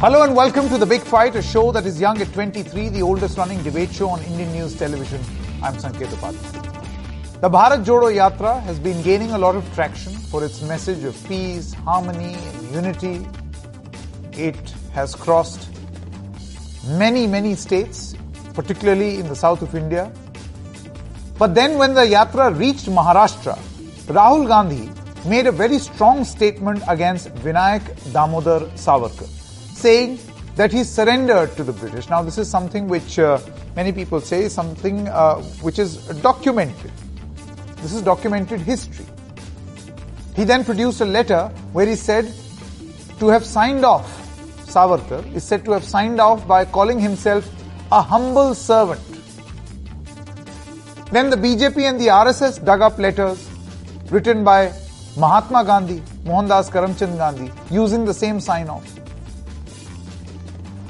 Hello and welcome to The Big Fight, a show that is young at 23, the oldest running debate show on Indian news television. I'm Sanket Upadhyay. The Bharat Jodo Yatra has been gaining a lot of traction for its message of peace, harmony, and unity. It has crossed many, many states, particularly in the south of India. But then when the Yatra reached Maharashtra, Rahul Gandhi made a very strong statement against Vinayak Damodar Savarkar saying that he surrendered to the British. Now, this is something which uh, many people say something uh, which is documented. This is documented history. He then produced a letter where he said to have signed off, Savarkar is said to have signed off by calling himself a humble servant. Then the BJP and the RSS dug up letters written by Mahatma Gandhi, Mohandas Karamchand Gandhi, using the same sign off.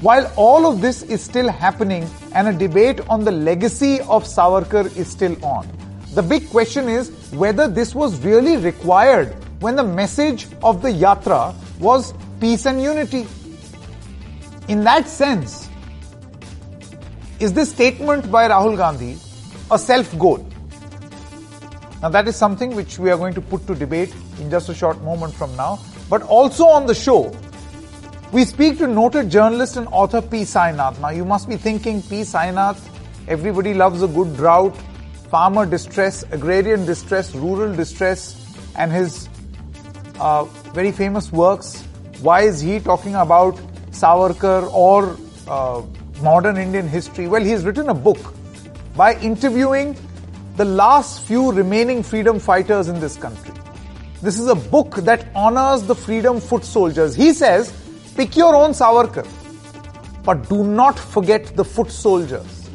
While all of this is still happening and a debate on the legacy of Savarkar is still on, the big question is whether this was really required when the message of the Yatra was peace and unity. In that sense, is this statement by Rahul Gandhi a self goal? Now, that is something which we are going to put to debate in just a short moment from now. But also on the show, we speak to noted journalist and author P. Sainath. Now, you must be thinking, P. Sainath, everybody loves a good drought, farmer distress, agrarian distress, rural distress, and his uh, very famous works. Why is he talking about Savarkar or uh, modern Indian history? Well, he's written a book by interviewing the last few remaining freedom fighters in this country. This is a book that honors the freedom foot soldiers. He says Pick your own Savarkar. But do not forget the foot soldiers.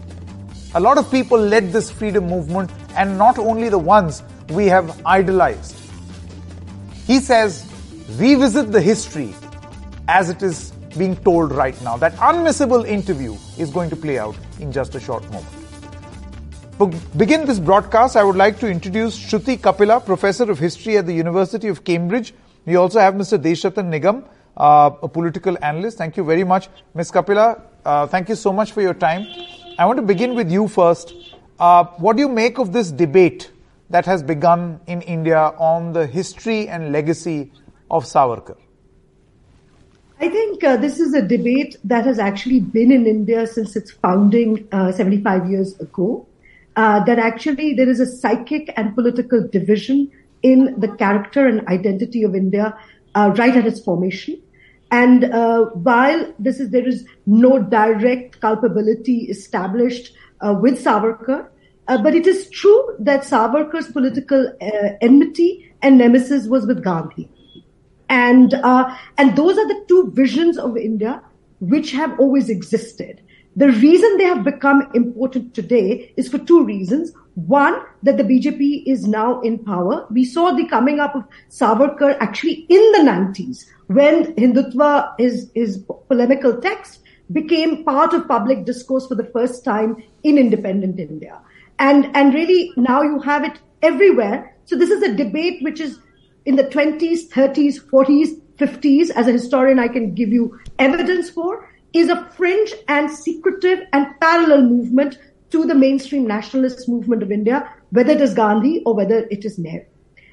A lot of people led this freedom movement and not only the ones we have idolized. He says, revisit the history as it is being told right now. That unmissable interview is going to play out in just a short moment. To begin this broadcast, I would like to introduce Shruti Kapila, Professor of History at the University of Cambridge. We also have Mr. Deshratan Nigam, uh, a political analyst. Thank you very much. Ms. Kapila, uh, thank you so much for your time. I want to begin with you first. Uh, what do you make of this debate that has begun in India on the history and legacy of Savarkar? I think uh, this is a debate that has actually been in India since its founding uh, 75 years ago. Uh, that actually there is a psychic and political division in the character and identity of India right at its formation. And uh, while this is, there is no direct culpability established uh, with Savarkar, uh, but it is true that Savarkar's political uh, enmity and nemesis was with Gandhi. And, uh, and those are the two visions of India which have always existed. The reason they have become important today is for two reasons. One, that the BJP is now in power. We saw the coming up of Savarkar actually in the 90s when Hindutva, his, his polemical text, became part of public discourse for the first time in independent India. And, and really now you have it everywhere. So this is a debate which is in the 20s, 30s, 40s, 50s. As a historian, I can give you evidence for is a fringe and secretive and parallel movement to the mainstream nationalist movement of India, whether it is Gandhi or whether it is Nehru.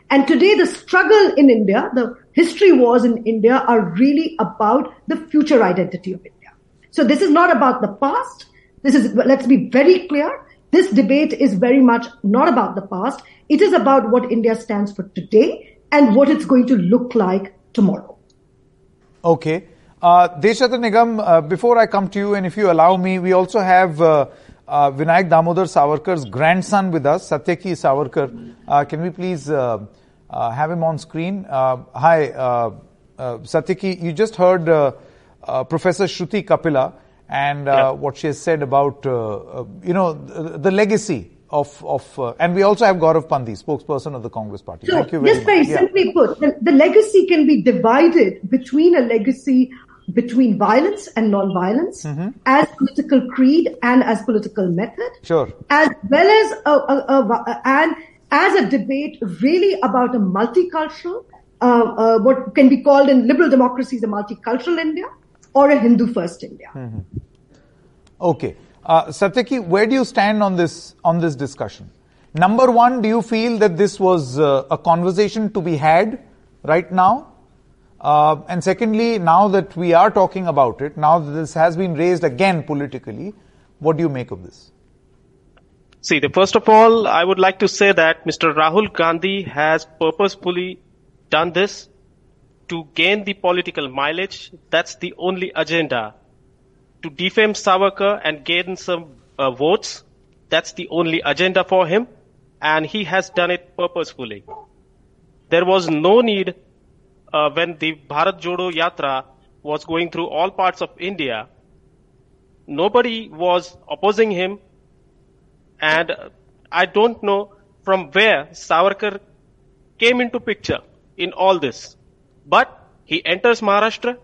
And today the struggle in India, the history wars in India are really about the future identity of India. So this is not about the past. This is, let's be very clear. This debate is very much not about the past. It is about what India stands for today and what it's going to look like tomorrow. Okay. Uh, Deshratan Nigam, uh, before I come to you, and if you allow me, we also have uh, uh, Vinayak Damodar Savarkar's grandson with us, Satyaki Savarkar. Uh, can we please uh, uh, have him on screen? Uh, hi, uh, Satyaki. You just heard Professor Shruti Kapila and yeah. what she has said about, you know, the, the legacy of, of uh, and we also have Gaurav Pandhi, spokesperson of the Congress Party. So, Thank you very just very simply put, the, the, legacy can be divided between a legacy between violence and non-violence mm-hmm. as political creed and as political method. Sure. As well as a, a, a, and as a debate really about a multicultural, uh, uh, what can be called in liberal democracies a multicultural India, or a Hindu first India. Mm-hmm. Okay. Uh, Satyaki, where do you stand on this, on this discussion? Number one, do you feel that this was uh, a conversation to be had right now? Uh, and secondly, now that we are talking about it, now that this has been raised again politically, what do you make of this? See, the, first of all, I would like to say that Mr. Rahul Gandhi has purposefully done this to gain the political mileage. That's the only agenda. To defame Savarkar and gain some uh, votes. That's the only agenda for him. And he has done it purposefully. There was no need uh, when the Bharat Jodo Yatra was going through all parts of India. Nobody was opposing him and I don't know from where Savarkar came into picture in all this. But he enters Maharashtra.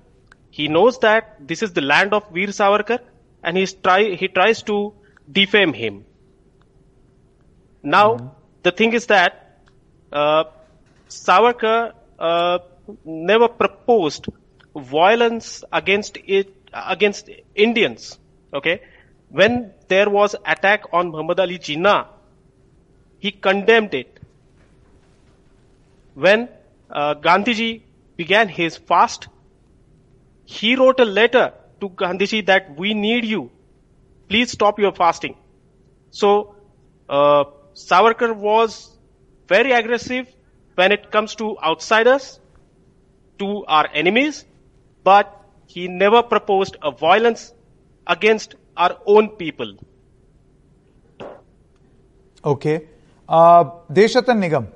He knows that this is the land of Veer Savarkar and he's try, he tries to defame him. Now, mm-hmm. the thing is that uh, Savarkar uh, never proposed violence against it, against Indians. Okay, when there was attack on Muhammad Ali Jinnah, he condemned it. When uh, Gandhiji began his fast, he wrote a letter to Gandhiji that we need you. Please stop your fasting. So, uh, Savarkar was very aggressive when it comes to outsiders, to our enemies, but he never proposed a violence against our own people. Okay. Uh, Deshratan Nigam.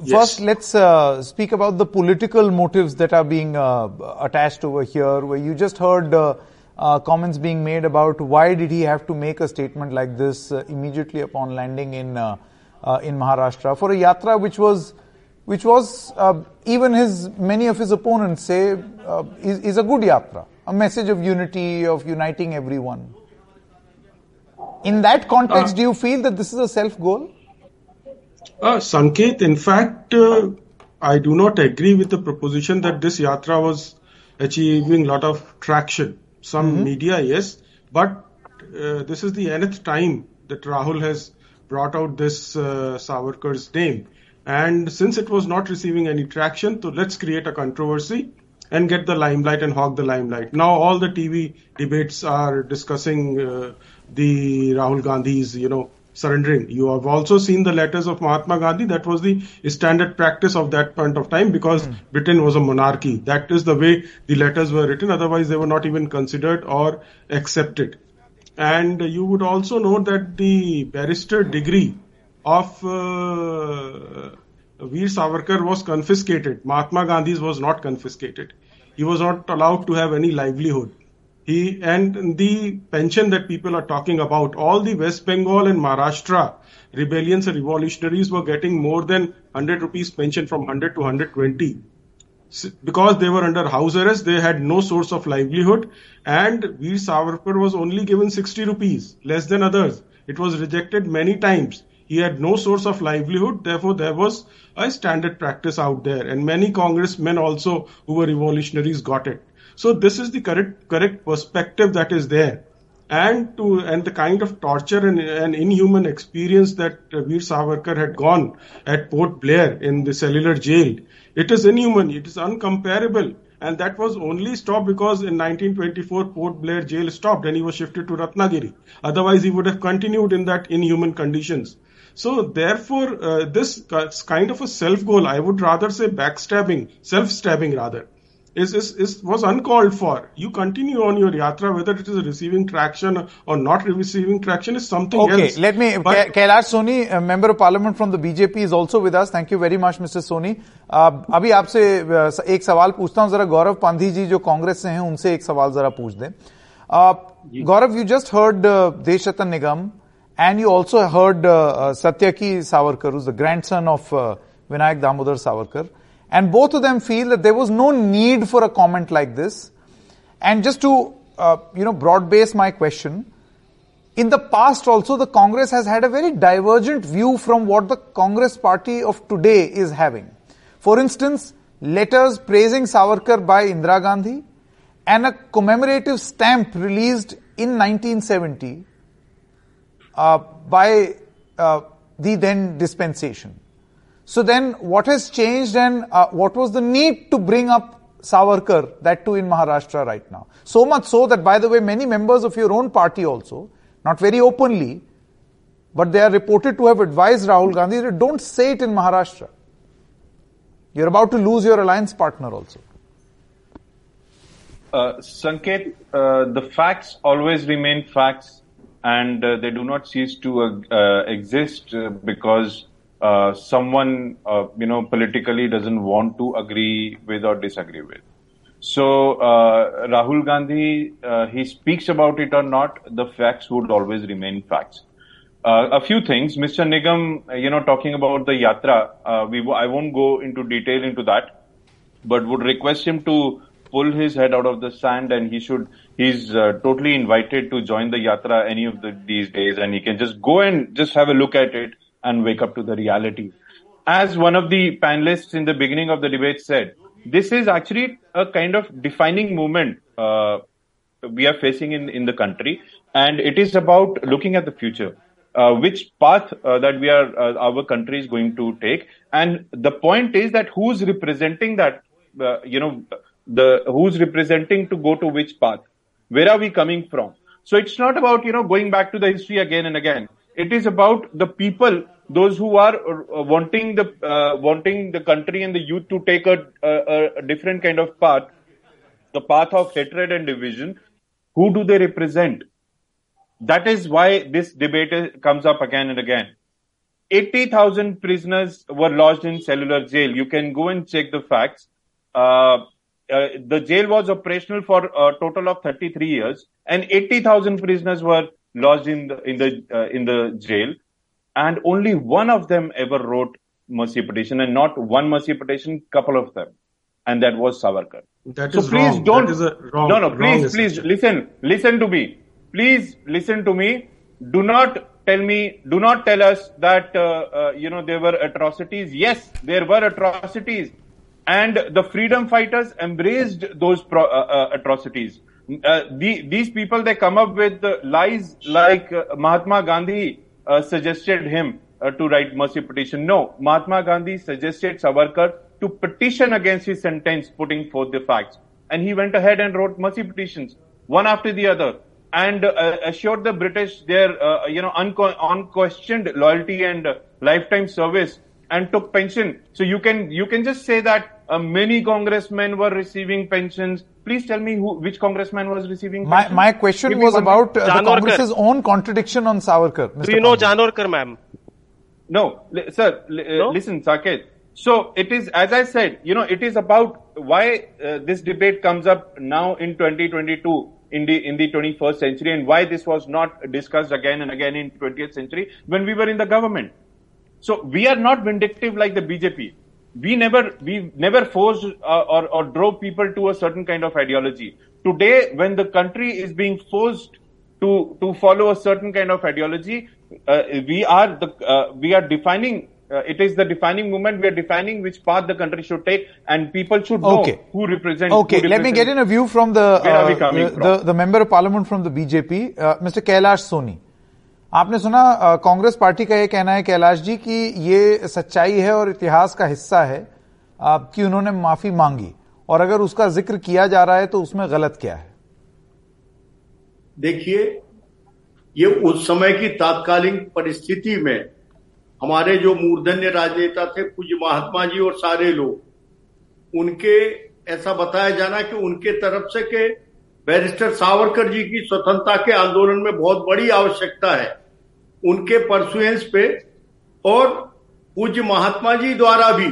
First, yes. let's uh, speak about the political motives that are being uh, attached over here. Where you just heard uh, uh comments being made about why did he have to make a statement like this uh, immediately upon landing in uh, in Maharashtra for a yatra which was which was even his many of his opponents say is, is a good yatra a message of unity, of uniting everyone. In that context, uh, do you feel that this is a self goal? Uh, Sanket, in fact, uh, I do not agree with the proposition that this yatra was achieving a lot of traction. Some mm-hmm. media, yes, but uh, this is the nth time that Rahul has brought out this uh, Savarkar's name. And since it was not receiving any traction, so let's create a controversy and get the limelight and hog the limelight. Now all the TV debates are discussing uh, the Rahul Gandhi's, you know, surrendering. You have also seen the letters of Mahatma Gandhi. That was the standard practice of that point of time because mm. Britain was a monarchy. That is the way the letters were written. Otherwise, they were not even considered or accepted. And you would also know that the barrister degree of uh, Veer Savarkar was confiscated. Mahatma Gandhi's was not confiscated. He was not allowed to have any livelihood. He and the pension that people are talking about, all the West Bengal and Maharashtra rebellions and revolutionaries were getting more than 100 rupees pension from 100 to 120 because they were under house arrest, they had no source of livelihood, and Veer Savarkar was only given 60 rupees, less than others. It was rejected many times. He had no source of livelihood, therefore there was a standard practice out there, and many congressmen also who were revolutionaries got it. So this is the correct correct perspective that is there, and to and the kind of torture and, and inhuman experience that Veer Savarkar had gone at Port Blair in the cellular jail, it is inhuman, it is uncomparable. And that was only stopped because in 1924 Port Blair jail stopped and he was shifted to Ratnagiri. Otherwise, he would have continued in that inhuman conditions. So therefore, uh, this kind of a self goal, I would rather say backstabbing, self stabbing rather, is, is, is was uncalled for. You continue on your yatra, whether it is receiving traction or not receiving traction is something okay, else. Okay, let me. But, Kailash Soni, a member of parliament from the BJP, is also with us. Thank you very much, Mr. Soni. Uh, अभी आपसे एक सवाल पूछता हूं जरा गौरव पांधी जी जो कांग्रेस से हैं उनसे एक सवाल जरा पूछ दें गौरव यू जस्ट हर्ड देश रतन निगम and you also heard uh, uh, Satyaki Savarkar, who's the grandson of uh, Vinayak Damodar Savarkar. And both of them feel that there was no need for a comment like this. And just to, uh, you know, broad base my question, in the past also the Congress has had a very divergent view from what the Congress party of today is having. For instance, letters praising Savarkar by Indira Gandhi and a commemorative stamp released in 1970 uh, by uh, the then dispensation. So then, what has changed and uh, what was the need to bring up Savarkar, that too in Maharashtra right now? So much so that, by the way, many members of your own party also, not very openly, but they are reported to have advised Rahul Gandhi that don't say it in Maharashtra. You're about to lose your alliance partner also. Uh, Sanket, uh, the facts always remain facts and uh, they do not cease to uh, uh, exist uh, because someone, you know, politically doesn't want to agree with or disagree with. So Rahul Gandhi, he speaks about it or not, the facts would always remain facts. Uh, a few things. Mr. Nigam, you know, talking about the yatra, uh, we I won't go into detail into that, but would request him to pull his head out of the sand and he should. He's uh, totally invited to join the yatra any of the, these days, and he can just go and just have a look at it and wake up to the reality. As one of the panelists in the beginning of the debate said, this is actually a kind of defining moment uh, we are facing in in the country, and it is about looking at the future uh, which path uh, that we are uh, our country is going to take and the point is that who's representing that uh, you know the who's representing to go to which path where are we coming from so it's not about you know going back to the history again and again it is about the people those who are uh, wanting the uh, wanting the country and the youth to take a, a, a different kind of path the path of hatred and division who do they represent that is why this debate comes up again and again. 80,000 prisoners were lodged in cellular jail. You can go and check the facts. Uh, uh, the jail was operational for a total of 33 years, and 80,000 prisoners were lodged in the in the uh, in the jail, and only one of them ever wrote mercy petition, and not one mercy petition, couple of them, and that was Savarkar. That so is please wrong. don't. That is a wrong, no, no. Please, please listen. Listen to me please listen to me. Do not tell me, do not tell us that, uh, uh, you know, there were atrocities. Yes, there were atrocities. And the freedom fighters embraced those pro- uh, uh atrocities. Uh, the, these people, they come up with lies like uh, Mahatma Gandhi suggested him to write mercy petition. No, Mahatma Gandhi suggested Savarkar to petition against his sentence, putting forth the facts. And he went ahead and wrote mercy petitions, one after the other and uh, assured the British their, uh, you know, unquestioned loyalty and uh, lifetime service and took pension. So you can, you can just say that uh, many congressmen were receiving pensions. Please tell me who, which congressman was receiving My, my question Give was about uh, the Congress's own contradiction on Savarkar. Mr. Do you know Pandey. Janorkar, ma'am? No, li- sir, li- uh, No? listen, Saket. So it is, as I said, you know, it is about why uh, this debate comes up now in 2022 in the in the 21st century and why this was not discussed again and again in 20th century when we were in the government. So we are not vindictive like the BJP. We never we never forced uh, or, or drove people to a certain kind of ideology. Today, when the country is being forced to to follow a certain kind of ideology, uh, we are the uh, we are defining uh, it is the defining moment we are defining which path the country should take and people should know okay. who represents okay who let me get in a view from the uh, the, uh, the, the, member of parliament from the bjp uh, mr kailash soni आपने सुना Congress party का यह कहना है कैलाश जी कि ये सच्चाई है और इतिहास का हिस्सा है कि उन्होंने माफ़ी मांगी। और अगर उसका ज़िक्र किया जा रहा है तो उसमें गलत क्या है? देखिए, ये उस समय की तात्कालीन परिस्थिति में हमारे जो मूर्धन्य राजनेता थे, पूज्य महात्मा जी और सारे लोग, उनके, ऐसा बताया जाना कि उनके तरफ़ से के बैरिस्टर सावरकर जी की स्वतंत्रता के आंदोलन में बहुत बड़ी आवश्यकता है। उनके परसुएंस पे और पूज्य महात्मा जी द्वारा भी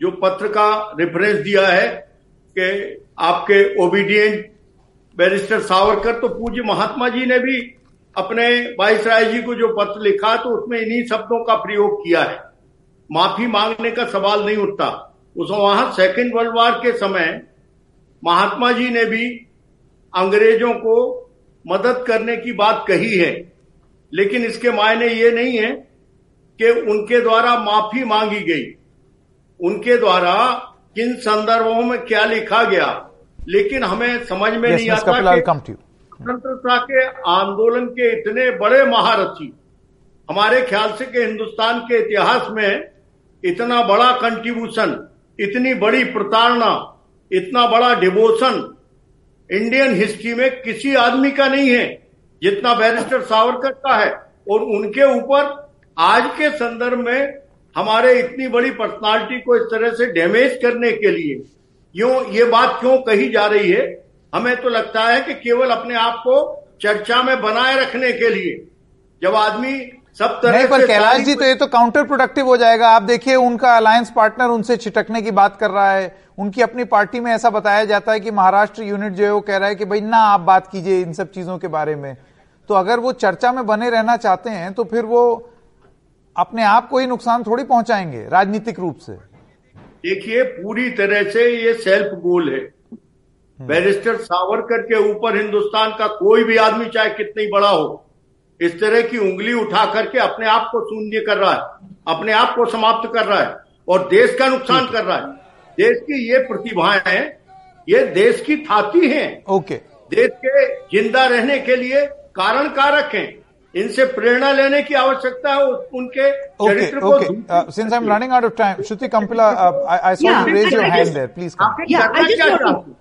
जो पत्र का रेफरेंस दिया है कि आपके ओबीडियंट बैरिस्टर सावरकर तो पूज्य महात्मा जी ने भी अपने वाइसराय जी को जो पत्र लिखा तो उसमें इन्हीं शब्दों का प्रयोग किया है। माफ़ी मांगने का सवाल नहीं उठता। उस वहाँ सेकेंड वर्ल्ड वार के समय महात्मा जी ने भी अंग्रेज़ों को मदद करने की बात कही है लेकिन इसके मायने ये नहीं है कि उनके द्वारा माफ़ी मांगी गई उनके द्वारा किन संदर्भों में क्या लिखा गया लेकिन हमें समझ में Yes, नहीं आता कि. स्वतंत्रता के आंदोलन के इतने बड़े महारथी हमारे ख्याल से कि हिंदुस्तान के इतिहास में इतना बड़ा कंट्रीब्यूशन इतनी बड़ी प्रताड़ना इतना बड़ा डिवोशन इंडियन हिस्ट्री में किसी आदमी का नहीं है जितना बैरिस्टर सावरकर का है। और उनके ऊपर आज के संदर्भ में हमारे इतनी बड़ी पर्सनालिटी को इस तरह से डैमेज करने के लिए यूँ ये बात क्यों कही जा रही है? हमें तो लगता है कि केवल अपने आप को चर्चा में बनाए रखने के लिए। जब आदमी सब तरह नहीं पर से कैलाश जी तो ये तो काउंटर प्रोडक्टिव हो जाएगा। आप देखिए उनका अलायंस पार्टनर उनसे छिटकने की बात कर रहा है। उनकी अपनी पार्टी में ऐसा बताया जाता है कि महाराष्ट्र यूनिट जो है वो कह रहा है कि भाई ना आप बात कीजिए इन सब चीज़ों के बारे में। तो अगर वो चर्चा में बने रहना चाहते हैं तो फिर वो अपने आप को ही नुकसान थोड़ी पहुंचाएँगे राजनीतिक रूप से। देखिए पूरी तरह से ये सेल्फ गोल है। बैरिस्टर सावरकर के ऊपर हिंदुस्तान का कोई भी आदमी चाहे कितनी बड़ा हो इस तरह की उंगली उठा करके अपने आप को शून्य कर रहा है अपने आप को समाप्त कर रहा है और देश का नुकसान कर रहा है। देश की ये प्रतिभाएँ हैं ये देश की थाती हैं ओके देश के ज़िंदा रहने के लिए कारण कारक हैं इनसे प्रेरणा लेने की आवश्यकता है उनके चरित्र को okay. Uh, since I'm running out of time, Shruti Kampila, uh, I, I saw Yeah, you raise I- I just- there. Please come. आपकी Yeah, I चर्चा just क्या want to,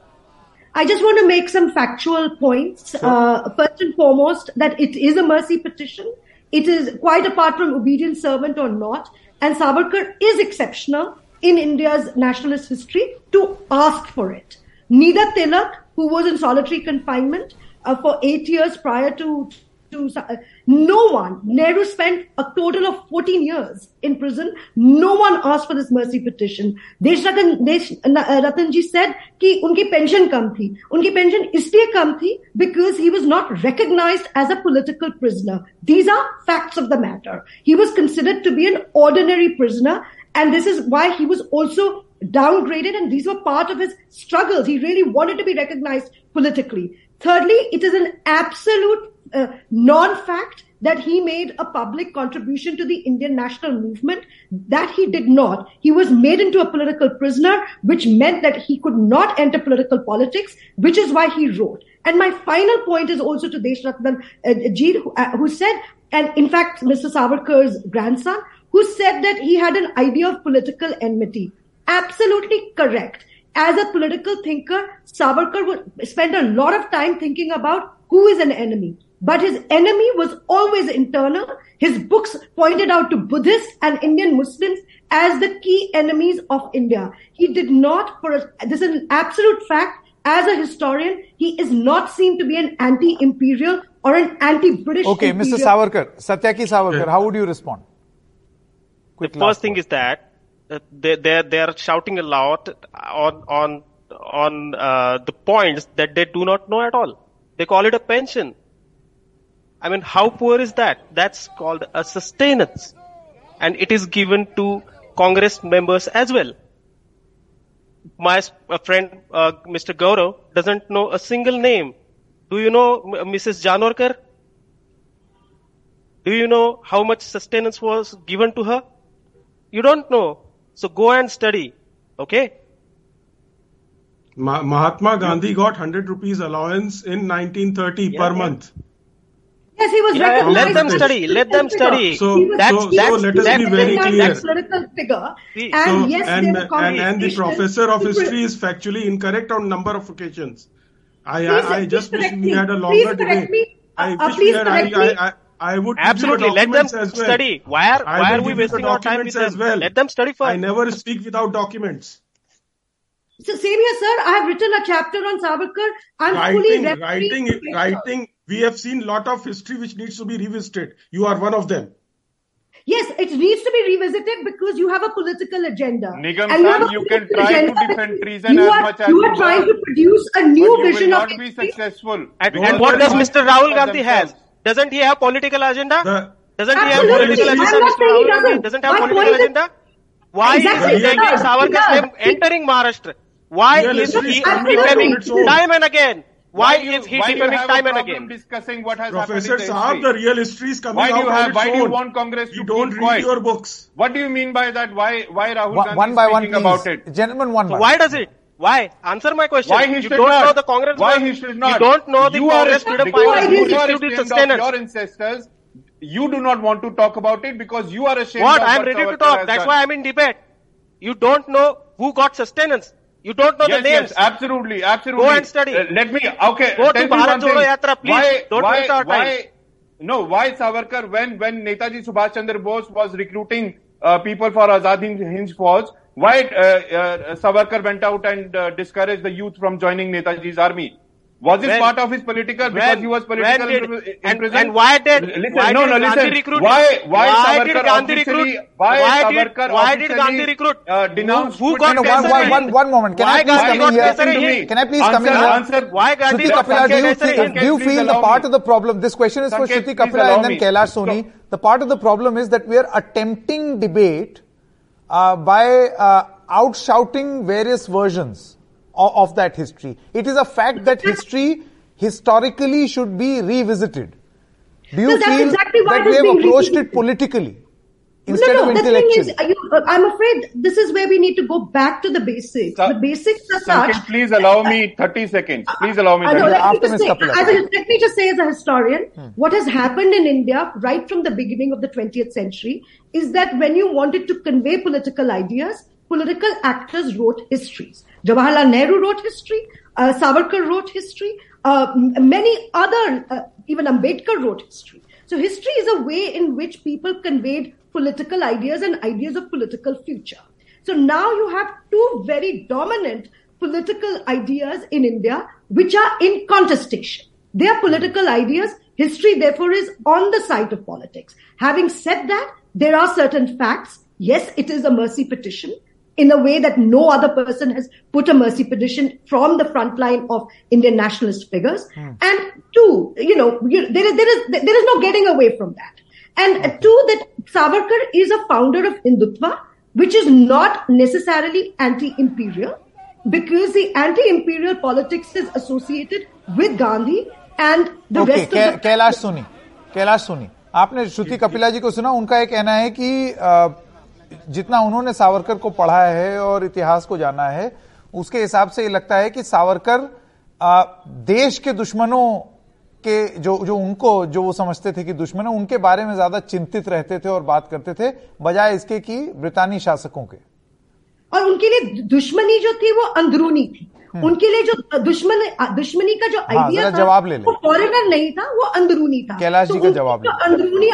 I just want to make some factual points. Sure. Uh, first and foremost, that it is a mercy petition. It is quite apart from obedient servant or not. And Savarkar is exceptional in India's nationalist history to ask for it. neither Tilak, who was in solitary confinement uh, for eight years prior to, to uh, no one, Nehru spent a total of 14 years in prison. No one asked for this mercy petition. Desh uh, Ratan, Desh, uh, said ki unki pension kam thi. Unki pension isliye kam thi because he was not recognized as a political prisoner. These are facts of the matter. He was considered to be an ordinary prisoner and this is why he was also downgraded and these were part of his struggles. He really wanted to be recognized politically. Thirdly, it is an absolute uh, non-fact that he made a public contribution to the Indian national movement. That he did not. He was made into a political prisoner, which meant that he could not enter political politics, which is why he wrote. And my final point is also to Deshratan uh, who, uh, who said, and in fact, Mr. Savarkar's grandson, who said that he had an idea of political enmity. Absolutely correct. As a political thinker, Savarkar would spend a lot of time thinking about who is an enemy. But his enemy was always internal. His books pointed out to Buddhists and Indian Muslims as the key enemies of India. He did not, for a, this is an absolute fact, as a historian, he is not seen to be an anti-imperial or an anti-British. Okay, Mr. Savarkar, Satyaki Savarkar, how would you respond? The first thing is that uh, they they they are shouting a lot on on on uh, the points that they do not know at all. They call it a pension. I mean, how poor is that? That's called a sustenance, and it is given to Congress members as well. My friend, uh, Mr. Gaurav, doesn't know a single name. Do you know M- Mrs. Janorkar? Do you know how much sustenance was given to her? You don't know. So go and study. Okay? Ma- Mahatma Gandhi got 100 rupees allowance in 1930 per yeah. month. Yes, he was Yeah, recognized let them study, let them study. figure. So- He was- so- he so let us be very clear. as figure. See, and So, yes, and, there were and, and the professor of history is factually incorrect on number of occasions. I, Please- I, I just wish correct we had a Please longer correct debate. me. I Uh, wish please we had, I, correct me. I, I, I would give you the absolutely. Let them as well. study. Why are, why are we give you the wasting our time with as them? well. Let them study first. I never speak without documents. So same here, sir. I have written a chapter on Savarkar. I'm fully Writing, referring writing, writing. We have seen lot of history which needs to be revisited. You are one of them. Yes, it needs to be revisited because you have a political agenda. Nigam And sir, you can try to defend because treason you as are, much as you are you trying want. to produce a But new you vision will of not be successful. And, and what does Mr. Rahul Gandhi has? Themselves. Doesn't he have political agenda? The- doesn't he have political I'm agenda? Mr. Rahul Gandhi doesn't. doesn't have My political agenda? Why Exactly, is he he taking Savarkar's does. name entering Maharashtra? Why Real is he is coming defaming time and again? Why do is he why defaming time and again? discussing what has Professor happened in the Saab, the real history is coming Why do you have? its Why do you want Congress You to don't read quiet? your books. What do you mean by that? Why why Rahul One, Gandhi one is by one, about it? Gentlemen, one by one. Why does it? Why? Answer my question. Why he you should don't not? know the Congress. Why was- he should not? You don't know the you Congress freedom fighters you who ashamed its of sustenance. your ancestors. You do not want to talk about it because you are ashamed. What? I am ready to talk. That's done. why I'm in debate. You don't know who got sustenance. You don't know yes, the names. Yes, absolutely, absolutely. Go and study. Uh, let me. Okay. Go to Bharat Jodo. Yatra, please. Why? Don't why? waste our why? time. No. Why Savarkar? When when Netaji Subhash Chandra Bose was recruiting uh, people for Azad Hind Hind Fauj, why uh, uh, Savarkar went out and uh, discouraged the youth from joining Netaji's army? Was this When- part of his political? Because when- he was political did- in, in and- prison. and why did- listen? why no, did no, Gandhi listen. recruit- Why? Why, why did Gandhi recruit- Why, why did- Savarkar why did Gandhi recruit? Uh, denounced Who- who got No, one, Kesari one, Hind? one, one moment. Can Why I please Gandhi come in here? Can I please answer, come in here? Answer. Why Gandhi Shruti got Kapila, do you, Kesari think, do you feel the part me. of the problem, this question is for Sanket, Shruti Kapila and then me. Kailash Soni. The part of the problem is that we are attempting debate uh, by uh, out-shouting various versions of, of that history. It is a fact that history historically should be revisited. Do you No, feel exactly that we have approached it politically instead no, no, of the thing is, intellectually? uh, you, uh, I'm afraid this is where we need to go back to the basics. Sa- the basics are Sanket, such. please allow me 30 seconds. Please allow me I 30 know, let, me just say, Kapila. as a, let me just say as a historian, what has happened in India right from the beginning of the 20th century is that when you wanted to convey political ideas, political actors wrote histories. Jawaharlal Nehru wrote history, uh, Savarkar wrote history, uh, many other, uh, even Ambedkar wrote history. So history is a way in which people conveyed political ideas and ideas of political future. So now you have two very dominant political ideas in India which are in contestation. They are political ideas. History, therefore, is on the side of politics. Having said that, there are certain facts. Yes, it is a mercy petition in a way that no other person has put a mercy petition from the front line of Indian nationalist figures. Hmm. And two, you know, you, there is, there is, there is no getting away from that. And uh, two, that Savarkar is a founder of Hindutva, which is not necessarily anti-imperial because the anti-imperial politics is associated with Gandhi and the okay rest of the Kailash Soni Kailash Soni आपने श्रुति कपिला जी को सुना उनका एक कहना है कि जितना उन्होंने सावरकर को पढ़ा है और इतिहास को जाना है उसके हिसाब से ये लगता है कि सावरकर देश के दुश्मनों के जो जो उनको जो वो समझते थे कि दुश्मन है उनके बारे में ज़्यादा चिंतित रहते थे और बात करते थे बजाय इसके कि ब्रितानी शासकों के। और उनके लिए दुश्मनी जो थी वो अंदरूनी थी। उनके लिए जो दुश्मन दुश्मनी का जो हम्म। हाँ, था जवाब ले लें। वो फॉरेनर नहीं था वो अंदरूनी था। कैलाश जी तो का जवाब जो अंदरूनी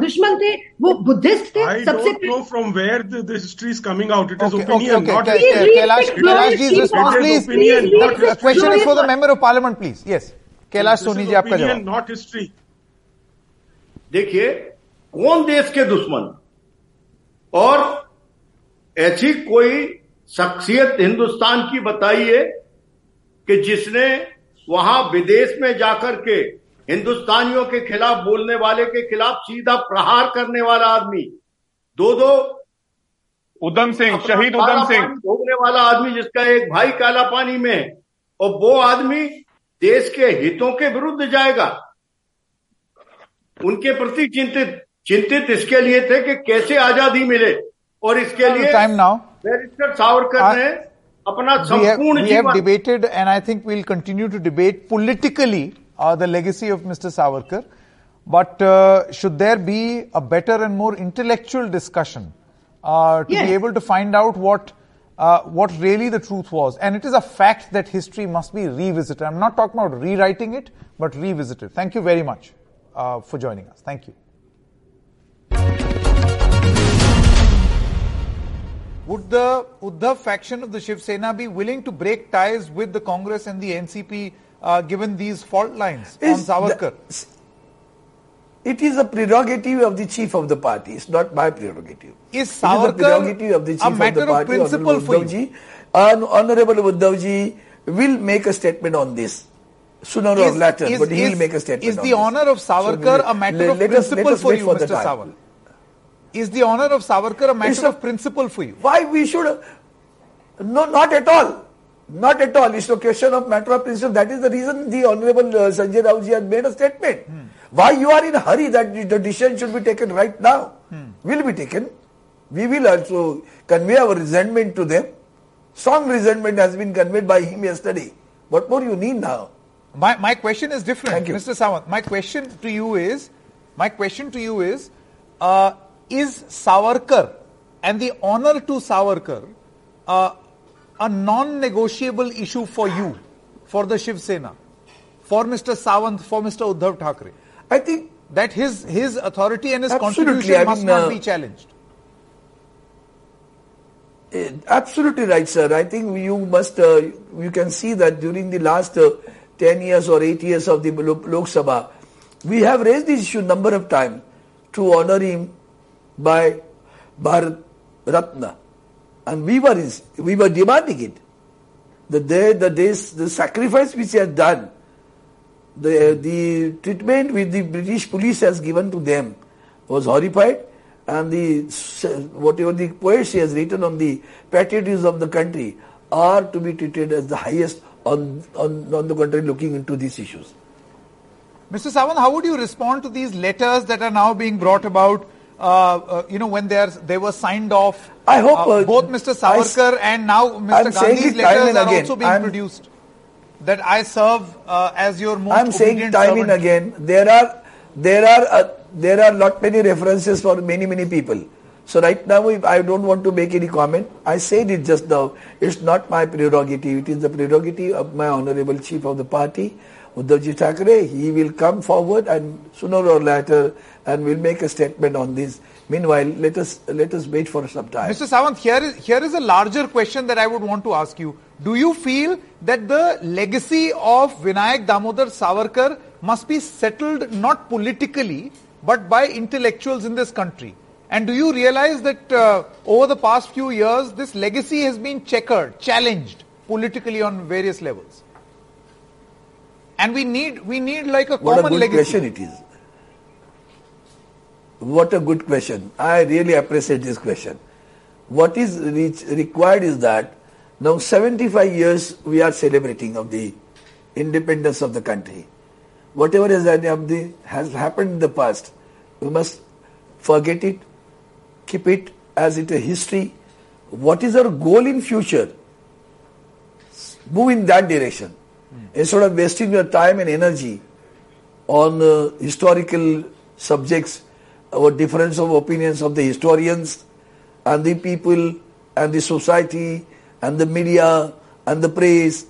दुश्मन थे वो बुद्धिस्ट थे I सबसे don't know from where the, the history is coming out. It is Okay, okay, opinion, okay. not Ka- Please Ka- read Kailash, the Kailash ji's Kailash Soni ji आपका जवाब। not history. देखिए कौन देश के दुश्मन? और ऐसी कोई शख्सियत हिंदुस्तान की बताइए कि जिसने वहाँ विदेश में जाकर के हिंदुस्तानियों के खिलाफ बोलने वाले के खिलाफ सीधा प्रहार करने वाला आदमी दो दो उधम सिंह शहीद उधम सिंह। भोगने वाला आदमी जिसका एक भाई काला पानी में है और वो आदमी देश के हितों के विरुद्ध जाएगा। उनके प्रति चिंतित चिंतित इसके लिए थे कि कैसे आज़ादी मिले। और इसके लिए टाइम नाउ बैरिस्टर सावरकर ने अपना संपूर्ण जीवन debated and I think we'll continue to debate politically the legacy of mister Savarkar but should there be a better and more intellectual discussion to be able to find out what uh, what really the truth was? And it is a fact that history must be revisited. I'm not talking about rewriting it, but revisited. Thank you very much uh, for joining us. Thank you. Would the Uddhav faction of the Shiv Sena be willing to break ties with the Congress and the NCP uh, given these fault lines on Is Savarkar? the- it is a prerogative of the chief of the party. It's not my prerogative. Is It is a prerogative of the a chief of matter the of party, principle Honorable for you? And Honorable Uddhavji will make a statement on this. Sooner or Is- later, is- but he will make a statement is the honor of Savarkar a matter let- of let principle us for you, the Mr. Saval? Is the honor of Savarkar a matter a- of principle for you? Why we should? No, not at all. Not at all. It's a question of matter of principle. That is the reason the Honorable uh, Sanjay Raoji had made a statement. Why you are in a hurry that the- decision should be taken right now? Will be taken. We will also convey our resentment to them. Strong resentment has been conveyed by him yesterday. What more you need now? My, my question is different, Thank you. Mr. Sawant. My question to you is, my question to you is, uh, is Savarkar and the honor to Savarkar uh, a non-negotiable issue for you, for the Shiv Sena, for Mr. Sawant, for Mr. Uddhav Thackeray? I think That his his authority and his contribution I must mean, not uh, be challenged. Eh, Absolutely right, sir. I think you must, uh, you can see that during the last uh, 10 years or 8 years of the Lok Sabha, we have raised this issue number of times to honor him by Bharat Ratna. And we were, we were demanding it. The day, the days, the sacrifice which he has done, the, the treatment which the British police has given to them was horrified and the whatever the poets he has written on the patriotism of the country are to be treated as the highest on, on, on the country looking into these issues. Mr. Sawant, how would you respond to these letters that are now being brought about? Uh, uh, you know, when they are they were signed off. I hope, uh, both Mr. I Savarkar s- and now Mr. I'm Gandhi's letters are again. also being I'm- produced. That I serve uh, as your most I'm saying time servant. and again, there are there are uh, there are lot many references for many many people. So right now, if I don't want to make any comment. I said it just now. It's not my prerogative. It is the prerogative of my honourable chief of the party, Uddhavji Thackeray. He will come forward and sooner or later, and will make a statement on this. Meanwhile, let us let us wait for some time. Mr. Sawant, here is, here is a larger question that I would want to ask you. Do you feel that the legacy of Vinayak Damodar Savarkar must be settled not politically, but by intellectuals in this country? And do you realize that uh, over the past few years, this legacy has been checkered, challenged politically on various levels? And we need, we need like a What a common good legacy. question it is. What a good question. I really appreciate this question. What is re- required is that now 75 years we are celebrating of the independence of the country. Whatever has, the, has happened in the past, we must forget it, keep it as it a history. What is our goal in future? Move in that direction. Instead of wasting your time and energy on uh, historical subjects or difference of opinions of the historians and the people and the society and the media and the press.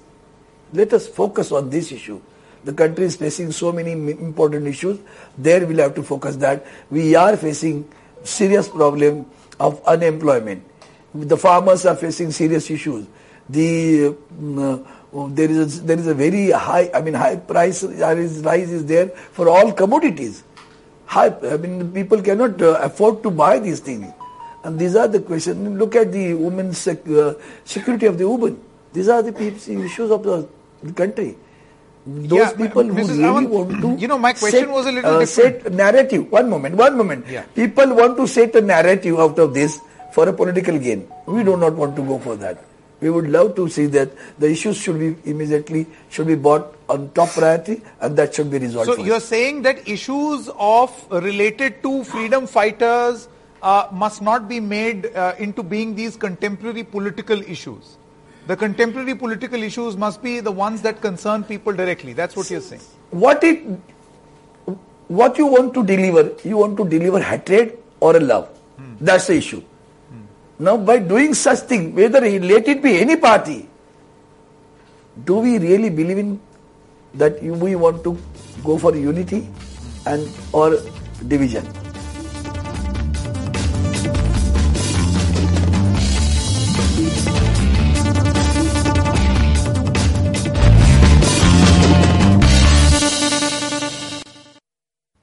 Let us focus on this issue. The country is facing so many important issues. There we'll have to focus that. We are facing serious problem of unemployment. The farmers are facing serious issues. The mm, uh, there is a, there is a very high I mean high price rise rise is there for all commodities. High, I mean people cannot uh, afford to buy these things. And these are the questions. Look at the women's sec- uh, security of the women. These are the issues of the, the country. Those Yeah, people who Mrs. really want to you know, my question set, was a little uh, different. set narrative. One moment, one moment. Yeah. People want to set a narrative out of this for a political gain. We do not want to go for that. We would love to see that the issues should be immediately should be brought on top priority and that should be resolved. So first. you're saying that issues of related to freedom fighters uh, must not be made uh, into being these contemporary political issues. The contemporary political issues must be the ones that concern people directly. That's what you're saying. what it what you want to deliver you want to deliver hatred or a love that's the issue now by doing such thing whether it- let it be any party do we really believe in that we want to go for unity and or division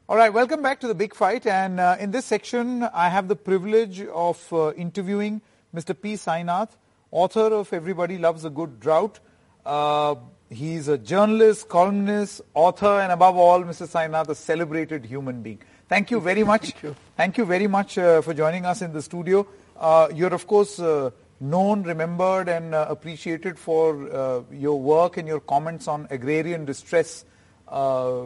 All right, welcome back to the big fight. And uh, in this section, I have the privilege of uh, interviewing Mr. P. Sainath, author of Everybody Loves a Good Drought. Uh, he's a journalist, columnist, author, and above all, Mr. Sainath, a celebrated human being. Thank you very much. Thank you, very much uh, for joining us in the studio. Uh, you're, of course, uh, known, remembered, and uh, appreciated for uh, your work and your comments on agrarian distress, uh,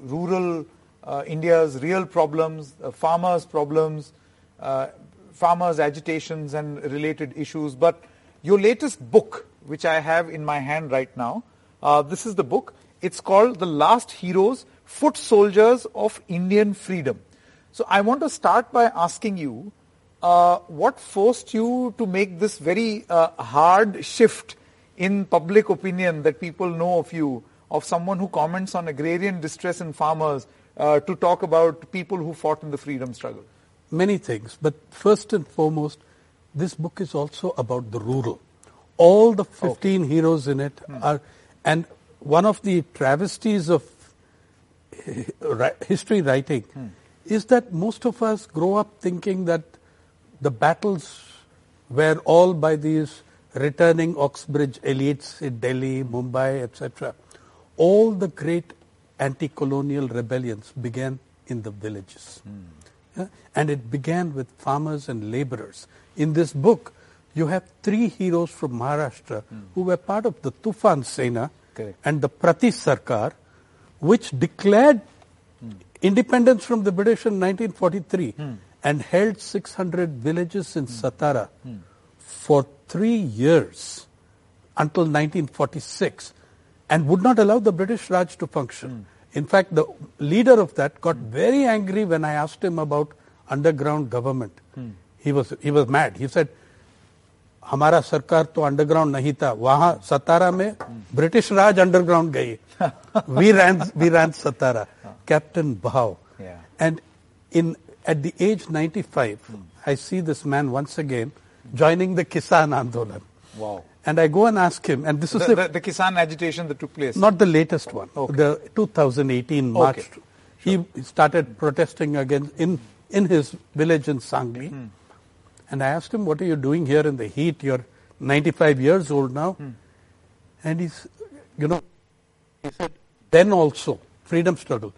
rural uh, India's real problems, uh, farmers' problems, uh, farmers' agitations and related issues. But your latest book, which I have in my hand right now. Uh, this is the book. It's called The Last Heroes, Foot Soldiers of Indian Freedom. So I want to start by asking you, uh, what forced you to make this very uh, hard shift in public opinion that people know of you, of someone who comments on agrarian distress and farmers, uh, to talk about people who fought in the freedom struggle? Many things, but first and foremost, this book is also about the rural. All the 15 okay. heroes in it are, and one of the travesties of history writing hmm. is that most of us grow up thinking that the battles were all by these returning Oxbridge elites in Delhi, Mumbai, etc. All the great anti-colonial rebellions began in the villages. Hmm. Yeah? And it began with farmers and laborers. In this book, you have three heroes from Maharashtra hmm. who were part of the Tufan Sena and the Prati Sarkar, which declared hmm. independence from the British in 1943 hmm. and held 600 villages in Satara for three years until 1946 and would not allow the British Raj to function. In fact, the leader of that got very angry when I asked him about underground government. He was he was mad. He said, हमारा सरकार तो underground नहीं था वहां सतारा में British राज underground गई we ran we ran Satara captain भाव and in at the age 95, I see this man once again joining the Kisan Andolan. Wow. And I go and ask him, and this is the, the, the Kisan agitation that took place. Not the latest one. Okay. The 2018 March. Okay. Sure. He started protesting against in in his village in Sangli. Hmm. And I asked him, What are you doing here in the heat? You're 95 years old now. Hmm. And he's, you know, he said, Then also, freedom struggle.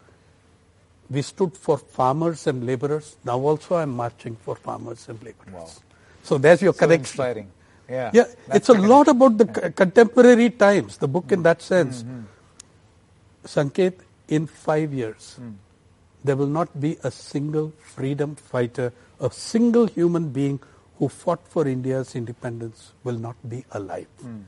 We stood for farmers and laborers. Now also I'm marching for farmers and laborers. Wow. So there's your so connection. Inspiring. Yeah, yeah it's a lot about the yeah. contemporary times, the book mm. in that sense. Mm-hmm. Sanket, in five years, mm. there will not be a single freedom fighter a single human being who fought for India's independence will not be alive. Mm.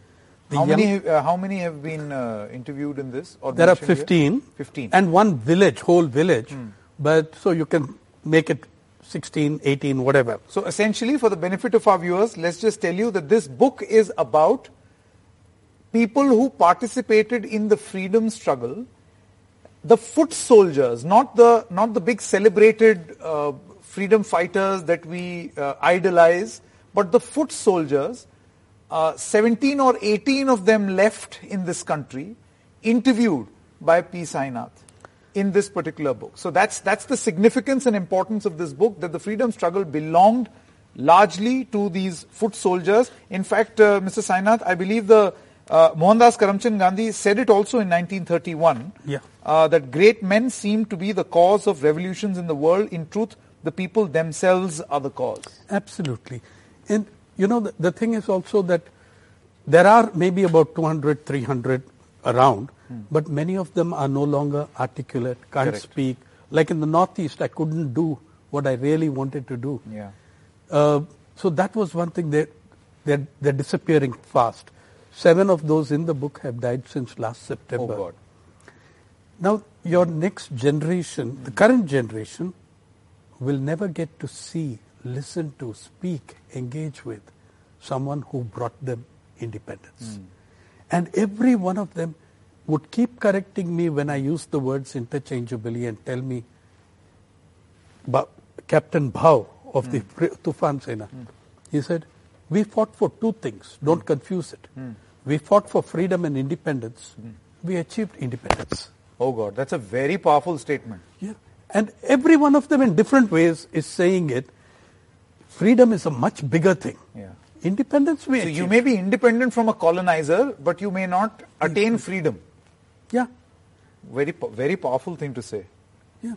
How many, uh, how many have been uh, interviewed in this? there are 15. Here? 15. And one village, whole village. Mm. But so you can make it 16, 18, whatever. So essentially, for the benefit of our viewers, let's just tell you that this book is about people who participated in the freedom struggle, the foot soldiers, not the not the big celebrated uh, freedom fighters that we uh, idolize, but the foot soldiers, uh, 17 or 18 of them left in this country, interviewed by P. Sainath in this particular book. So that's, that's the significance and importance of this book, that the freedom struggle belonged largely to these foot soldiers. In fact, uh, Mr. Sainath, I believe the uh, Mohandas Karamchand Gandhi said it also in 1931 yeah. uh, that great men seem to be the cause of revolutions in the world. In truth, the people themselves are the cause. Absolutely. And you know, the, the thing is also that there are maybe about 200, 300 around, hmm. but many of them are no longer articulate, can't Correct. speak. Like in the Northeast, I couldn't do what I really wanted to do. Yeah. Uh, so that was one thing. They're, they're, they're disappearing fast. Seven of those in the book have died since last September. Oh God. Now, your next generation, the current generation, will never get to see, listen to, speak, engage with someone who brought them independence. Mm. And every one of them would keep correcting me when I use the words interchangeably and tell me, Captain Bhau of mm. the hmm. Tufan Sena, mm. he said, we fought for two things, don't hmm. confuse it. Hmm. We fought for freedom and independence. We achieved independence. Oh God, that's a very powerful statement. Yeah. And every one of them in different ways is saying it. Freedom is a much bigger thing. Yeah. Independence may. So you may be independent from a colonizer, but you may not attain freedom. Yeah. Very, very powerful thing to say. Yeah.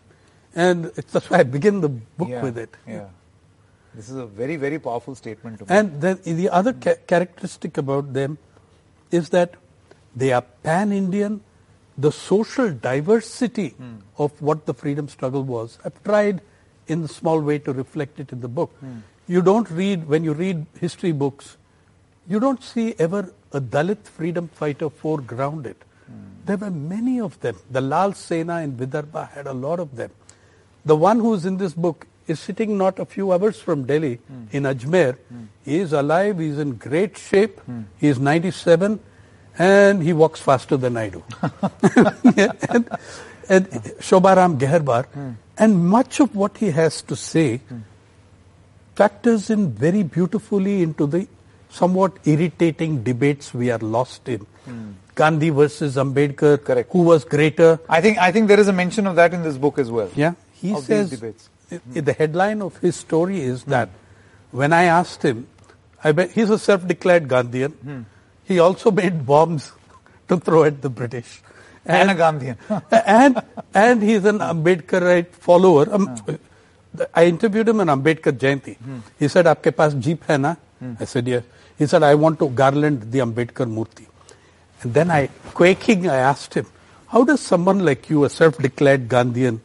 And that's why I begin the book yeah. with it. Yeah. This is a very, very powerful statement. To make. and the other ca- characteristic about them is that they are pan-Indian the social diversity mm. of what the freedom struggle was. I've tried in a small way to reflect it in the book. Mm. You don't read, when you read history books, you don't see ever a Dalit freedom fighter foregrounded. There were many of them. The Lal Sena in Vidarbha had a lot of them. The one who's in this book is sitting not a few hours from Delhi in Ajmer. He is alive, he's in great shape, he is 97, and he walks faster than I do. and, and Shobaram Geharwar, hmm. and much of what he has to say hmm. factors in very beautifully into the somewhat irritating debates we are lost in. Hmm. Gandhi versus Ambedkar, Correct. who was greater. I think I think there is a mention of that in this book as well. Yeah, he Of these says debates. i- the headline of his story is that when I asked him, I bet he's a self-declared Gandhian he also made bombs to throw at the British. And, and a Gandhian. and, and he's an Ambedkarite follower. Um, I interviewed him on Ambedkar Jayanti. Hmm. He said, Aapke paas jeep hai na? Hmm. I said, yes. He said, I want to garland the Ambedkar Murti. And then I, quaking, I asked him, how does someone like you, a self-declared Gandhian,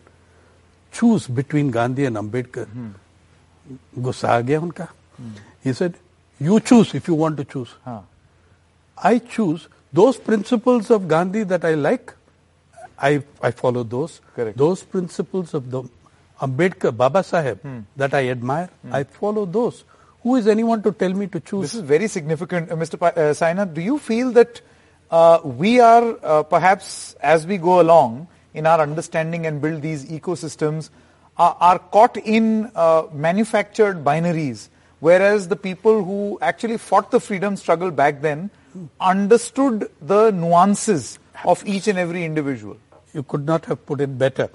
choose between Gandhi and Ambedkar? Hmm. Gussa unka. Hmm. He said, you choose if you want to choose. Huh. I choose those principles of Gandhi that I like. I, I follow those. Correct. Those principles of the Ambedkar, Baba Saheb that I admire, I follow those. Who is anyone to tell me to choose? This is very significant. Uh, Mr. Pa- uh, Sainath, do you feel that uh, we are uh, perhaps, as we go along in our understanding and build these ecosystems, are, are caught in uh, manufactured binaries, whereas the people who actually fought the freedom struggle back then understood the nuances of each and every individual? you could not have put it better.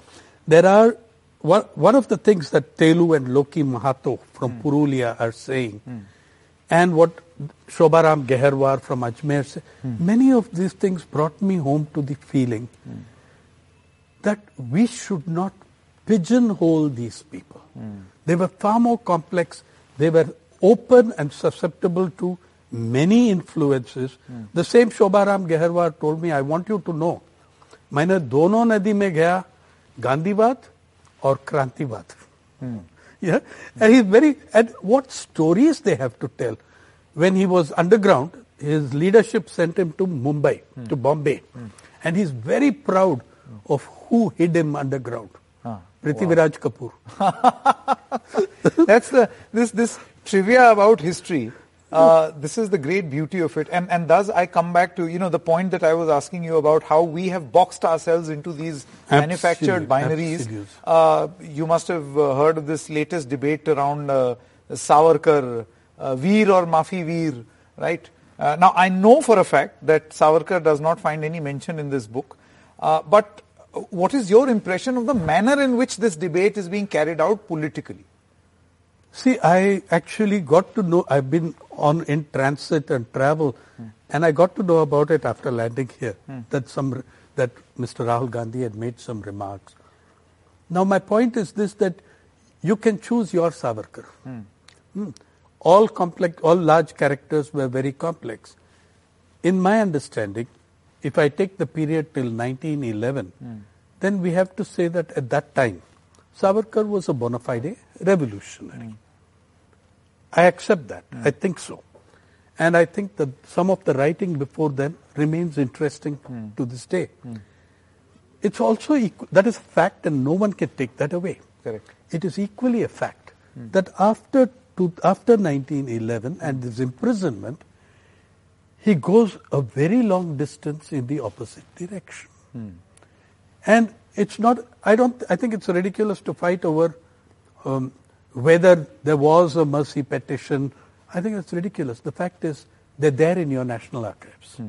There are one, one of the things that Telu and Loki Mahato from hmm. Purulia are saying, hmm. and what Shobaram Geharwar from Ajmer say, hmm. many of these things brought me home to the feeling that we should not pigeonhole these people. They were far more complex. They were open and susceptible to many influences. The same Shobaram Geharwar told me, I want you to know, मैंने दोनों नदी में गया गांधीवाद और क्रांतिवाद yeah and he's very and what stories they have to tell when he was underground his leadership sent him to mumbai to bombay and he's very proud of who hid him underground prithviraj kapoor That's the this this trivia about history. uh, this is the great beauty of it, and and thus I come back to you know the point that I was asking you about how we have boxed ourselves into these manufactured binaries. Uh, you must have uh, heard of this latest debate around uh, Savarkar, uh, Veer or Mafi Veer, right? Uh, now I know for a fact that Savarkar does not find any mention in this book, uh, but what is your impression of the manner in which this debate is being carried out politically? See, I actually got to know, I've been on in transit and travel, and I got to know about it after landing here, hmm. that some, that Mr. Rahul Gandhi had made some remarks. Now my point is this, that you can choose your Savarkar. Hmm. hmm. All complex, all large characters were very complex. In my understanding, if I take the period till 1911, hmm. then we have to say that at that time, Savarkar was a bona fide revolutionary. I accept that. I think so. And I think that some of the writing before then remains interesting to this day. It's also, equ- that is a fact and no one can take that away. Correct. It is equally a fact that after, to, after 1911 and his imprisonment, he goes a very long distance in the opposite direction. And it's not, I don't, I think it's ridiculous to fight over um, whether there was a mercy petition. I think it's ridiculous. The fact is, they're there in your national archives.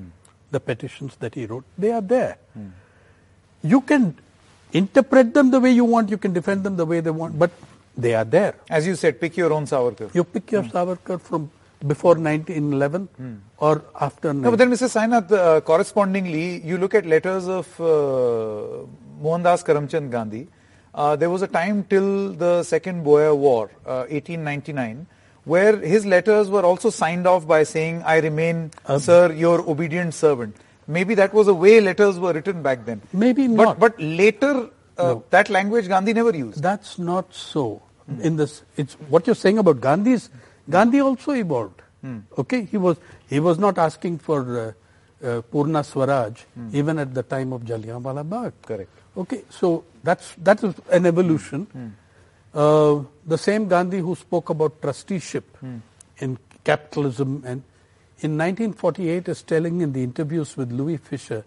The petitions that he wrote, they are there. You can interpret them the way you want, you can defend them the way they want, but they are there. As you said, pick your own Savarkar. You pick your Savarkar from before 1911 or after. No, but then, Mr. Sainath, uh, correspondingly, you look at letters of uh, Mohandas Karamchand Gandhi. Uh, there was a time till the Second Boer War, uh, 1899, where his letters were also signed off by saying, I remain, sir, your obedient servant. Maybe that was the way letters were written back then. Maybe But, not. but later, uh, that language Gandhi never used. That's not so. In this, it's what you're saying about Gandhi is Gandhi also evolved. Okay, he was he was not asking for uh, Purna Swaraj hmm. even at the time of Jallianwala Bagh. Correct. Okay, so that's that is an evolution. Hmm. Uh, the same Gandhi who spoke about trusteeship hmm. in capitalism and in 1948 is telling in the interviews with Louis Fischer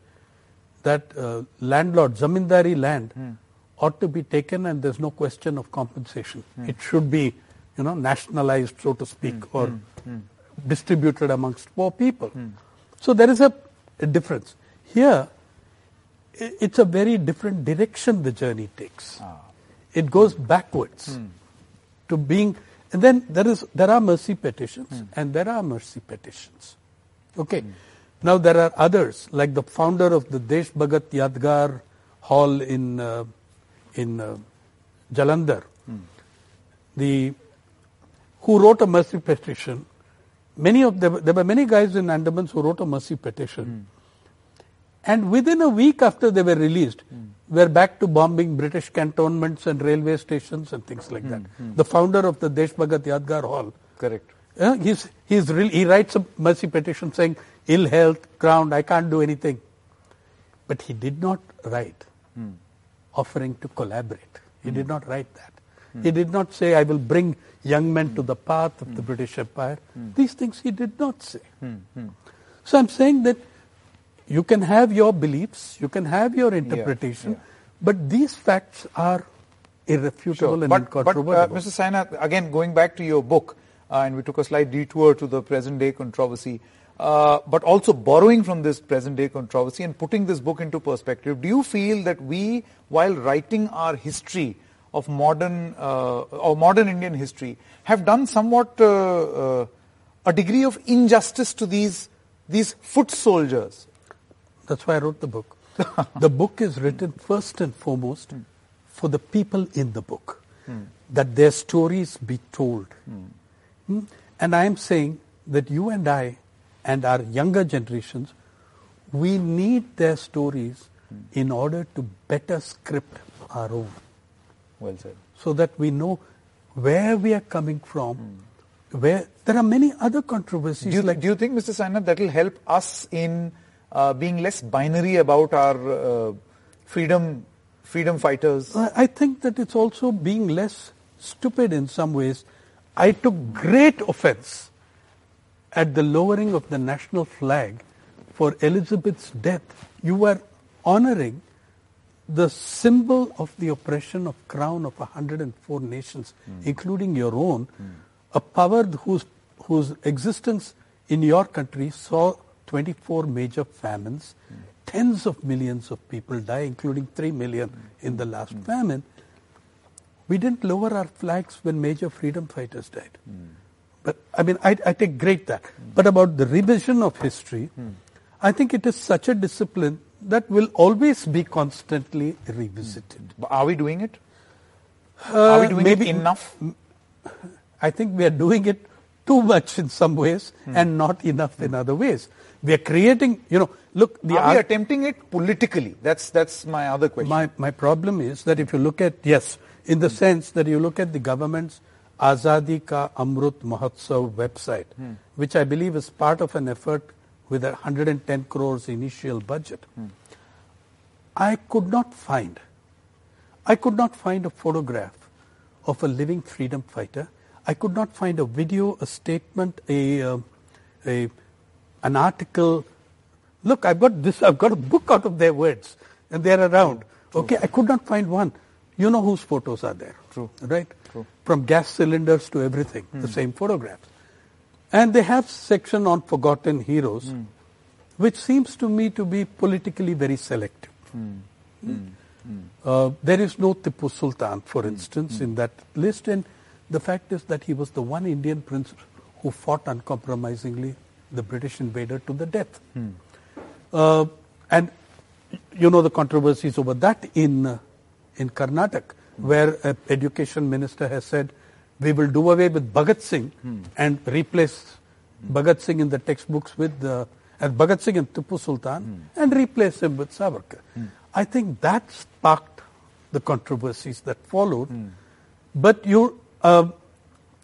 that uh, landlord, zamindari land ought to be taken and there's no question of compensation. It should be, you know, nationalized, so to speak, or distributed amongst poor people. So there is a, a difference. Here, it's a very different direction the journey takes. Ah. It goes hmm. backwards hmm. to being, and then there is there are mercy petitions hmm. and there are mercy petitions. Okay. Now there are others, like the founder of the Desh Bhagat Yadgar Hall in uh, in uh, Jalandhar, the who wrote a mercy petition. Many of them, there were many guys in Andamans who wrote a mercy petition. Hmm. And within a week after they were released, hmm. were back to bombing British cantonments and railway stations and things like hmm, that. The founder of the Desh Bhagat Yadgar Hall. Correct. Yeah, he's, he's really, he writes a mercy petition saying, ill health, ground, I can't do anything. But he did not write offering to collaborate. He did not write that. He did not say, I will bring young men to the path of the British Empire. These things he did not say. So I'm saying that you can have your beliefs, you can have your interpretation, yeah. but these facts are irrefutable and But, but uh, incontrovertible. Mr. Sainath, again, going back to your book, uh, and we took a slight detour to the present day controversy, uh, but also borrowing from this present day controversy and putting this book into perspective, do you feel that we, while writing our history of modern uh, or modern Indian history, have done somewhat uh, uh, a degree of injustice to these these foot soldiers? That's why I wrote the book. the book is written first and foremost for the people in the book, that their stories be told. Hmm? And I am saying that you and I and our younger generations, we need their stories in order to better script our own Well said. so that we know where we are coming from. Where there are many other controversies Do you, like do you think, Mr. Sainath, that will help us in uh, being less binary about our uh, freedom freedom fighters? I I think that it's also being less stupid in some ways. I took great offense at the lowering of the national flag for Elizabeth's death. You were honoring the symbol of the oppression of crown of 104 nations, hmm. including your own, hmm. a power whose, whose existence in your country saw 24 major famines, hmm. tens of millions of people die, including 3 million in the last famine. We didn't lower our flags when major freedom fighters died. But I mean, I, I take great that. But about the revision of history, I think it is such a discipline that will always be constantly revisited. Mm. But Are we doing it? Uh, are we doing maybe- it enough? I think we are doing it too much in some ways hmm. and not enough in other ways. We are creating, you know, look, the Are we attempting it politically? That's that's my other question. My, my problem is that if you look at, yes, in the hmm. sense that you look at the government's Azadi Ka Amrit Mahotsav website, hmm. which I believe is part of an effort with a 110 crores initial budget, I could not find, I could not find a photograph of a living freedom fighter. I could not find a video, a statement, a, uh, a an article. Look, I've got this. I've got a book out of their words, and they're around. Okay, I could not find one. You know whose photos are there? True. Right. True. From gas cylinders to everything, the same photographs. And they have section on forgotten heroes, hmm. which seems to me to be politically very selective. Hmm. Hmm. Uh, there is no Tipu Sultan, for instance, in that list, and the fact is that he was the one Indian prince who fought uncompromisingly the British invader to the death. Uh, and you know the controversies over that in uh, in Karnataka, where an education minister has said we will do away with Bhagat Singh hmm. and replace Bhagat Singh in the textbooks with uh, as Bhagat Singh and Tipu Sultan hmm. and replace him with Savarkar. Hmm. I think that sparked the controversies that followed. But you, uh,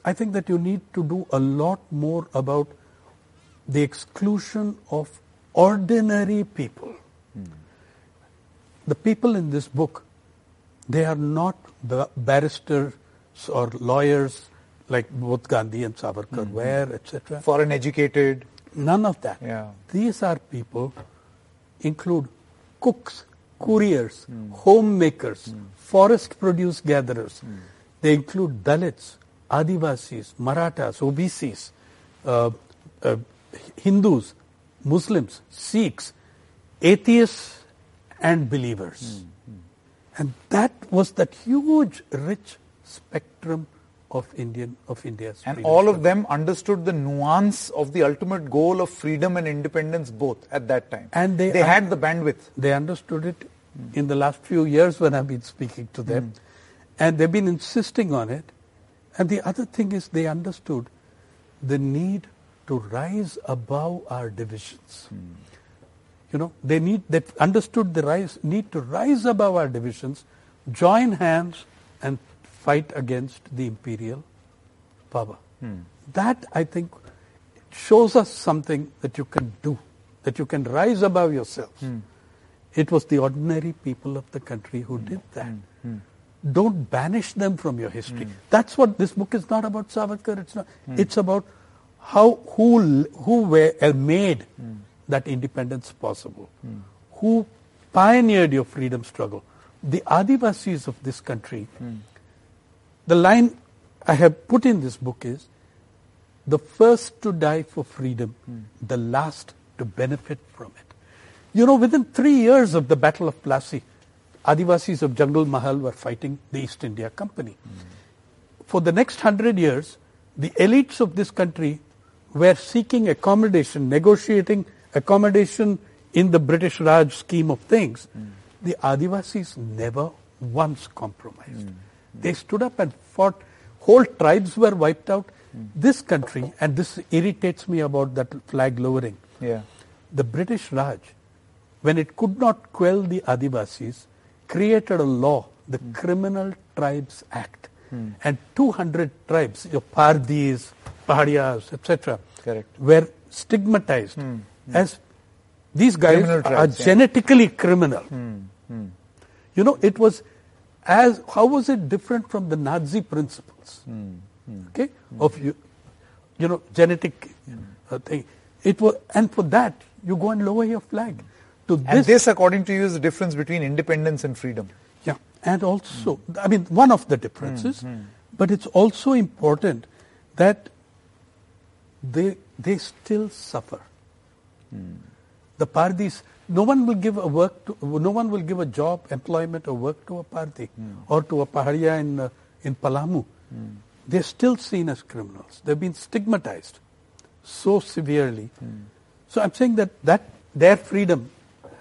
I think that you need to do a lot more about the exclusion of ordinary people. The people in this book, they are not ba- barristers or lawyers like both Gandhi and Savarkar mm-hmm. were, etc. Foreign educated. None of that. Yeah. These are people include cooks, couriers, mm. homemakers, mm. forest produce gatherers. Mm. They include Dalits, Adivasis, Marathas, OBCs, uh, uh, Hindus, Muslims, Sikhs, atheists, and believers. And that was that huge, rich spectrum of Indian of India's And all struggle. of them understood the nuance of the ultimate goal of freedom and independence both at that time. And they- they had the bandwidth. They understood it in the last few years when I've been speaking to them. Hmm. And they've been insisting on it. And the other thing is they understood the need to rise above our divisions. Hmm. You know, they need they understood the rise need to rise above our divisions, join hands and fight against the imperial power. Hmm. That I think shows us something that you can do, that you can rise above yourself. Hmm. It was the ordinary people of the country who hmm. did that. Don't banish them from your history. That's what this book is not about Savarkar. It's not. It's about how who who were uh, made that independence possible, who pioneered your freedom struggle. The Adivasis of this country. The line I have put in this book is the first to die for freedom, hmm. the last to benefit from it. You know, within three years of the Battle of Plassey, Adivasis of Jungle Mahal were fighting the East India Company. Hmm. For the next hundred years, the elites of this country were seeking accommodation, negotiating accommodation in the British Raj scheme of things. Hmm. The Adivasis never once compromised. They stood up and fought. Whole tribes were wiped out. This country, and this irritates me about that flag lowering. Yeah. The British Raj, when it could not quell the Adivasis, created a law, the hmm. Criminal Tribes Act. Hmm. And 200 tribes, your Pardis, Pahadiyas, etc., Correct. were stigmatized hmm. as these guys Criminal are tribes, yeah. genetically criminal. You know, it was as how was it different from the Nazi principles? Okay, of you, you know, genetic uh, thing. It was, and for that you go and lower your flag. To And this, according to you, is the difference between independence and freedom. yeah, and also, I mean, one of the differences, hmm, hmm. but it's also important that they they still suffer. Hmm. The Pardis, no one will give a work, to, no one will give a job, employment, or work to a Pardi or to a Pahariya in uh, in Palamu. They're still seen as criminals. They've been stigmatized so severely. So I'm saying that that their freedom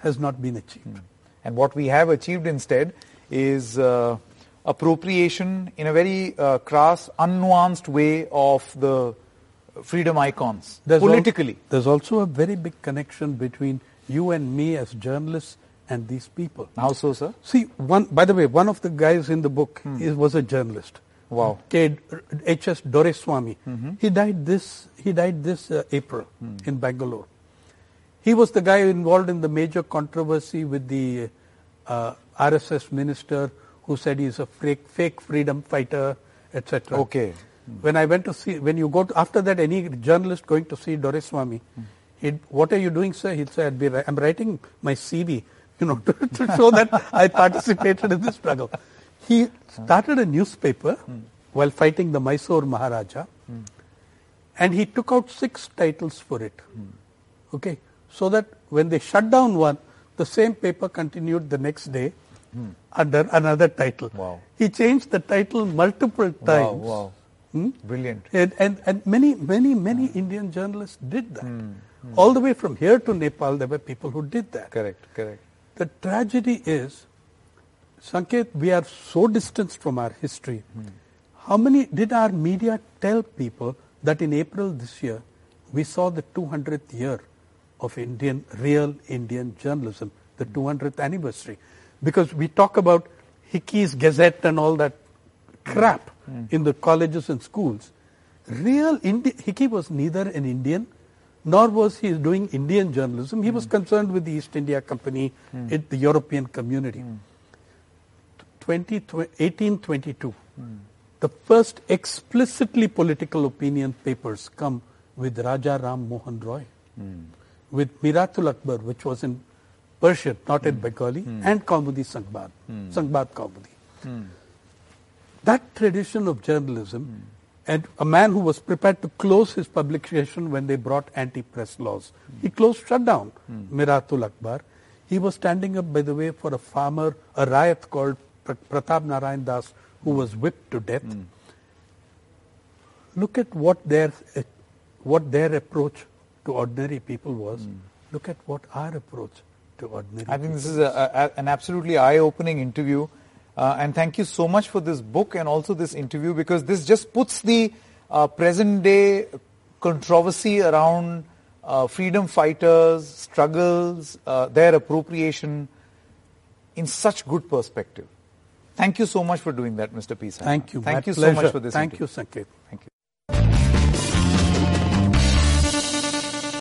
has not been achieved. And what we have achieved instead is uh, appropriation in a very uh, crass, unnuanced way of the freedom icons There's al- politically. there's also a very big connection between you and me as journalists and these people. How so, sir? See, one by the way, one of the guys in the book is, was a journalist. Wow. K. H.S. Doreswamy. He died this. He died this uh, April in Bangalore. He was the guy involved in the major controversy with the uh, RSS minister who said he's a fake, fake freedom fighter, etc. Okay. When I went to see, when you go to, after that, any journalist going to see Doreswamy, he'd, what are you doing, sir? He'd say, I'd be, I'm writing my CV, you know, to, to show that I participated in this struggle. He started a newspaper while fighting the Mysore Maharaja, and he took out six titles for it. Okay, so that when they shut down one, the same paper continued the next day under another title. Wow. He changed the title multiple times. Wow, wow. Brilliant. And, and, and many, many, many Indian journalists did that. Hmm. Hmm. All the way from here to Nepal, there were people who did that. Correct, correct. The tragedy is, Sanket, we are so distanced from our history. Hmm. How many did our media tell people that in April this year we saw the 200th year of Indian, real Indian journalism, the hmm. 200th anniversary? Because we talk about Hicky's Gazette and all that crap in the colleges and schools. Real Indi- Hicky was neither an Indian nor was he doing Indian journalism. He was hmm. concerned with the East India Company, hmm. it, the European community. Hmm. 20, 1822, the first explicitly political opinion papers come with Raja Ram Mohan Roy, with Miratul Akhbar, which was in Persian, not in Bengali, and Kaumudi Sangbad, Sangbad Kaumudi. That tradition of journalism, and a man who was prepared to close his publication when they brought anti-press laws. He closed, shut down Miratul Akhbar. He was standing up, by the way, for a farmer, a ryot called Pr- Pratap Narayan Das, who was whipped to death. Look at what their eh, what their approach to ordinary people was. Look at what our approach to ordinary. I think this is a, a, an absolutely eye-opening interview, uh, and thank you so much for this book and also this interview because this just puts the uh, present-day controversy around uh, freedom fighters, struggles, uh, their appropriation in such good perspective. Thank you so much for doing that, Mr. P. Saini. Thank you. Thank My you so much for this. Thank interview. you, Sanket. Thank you.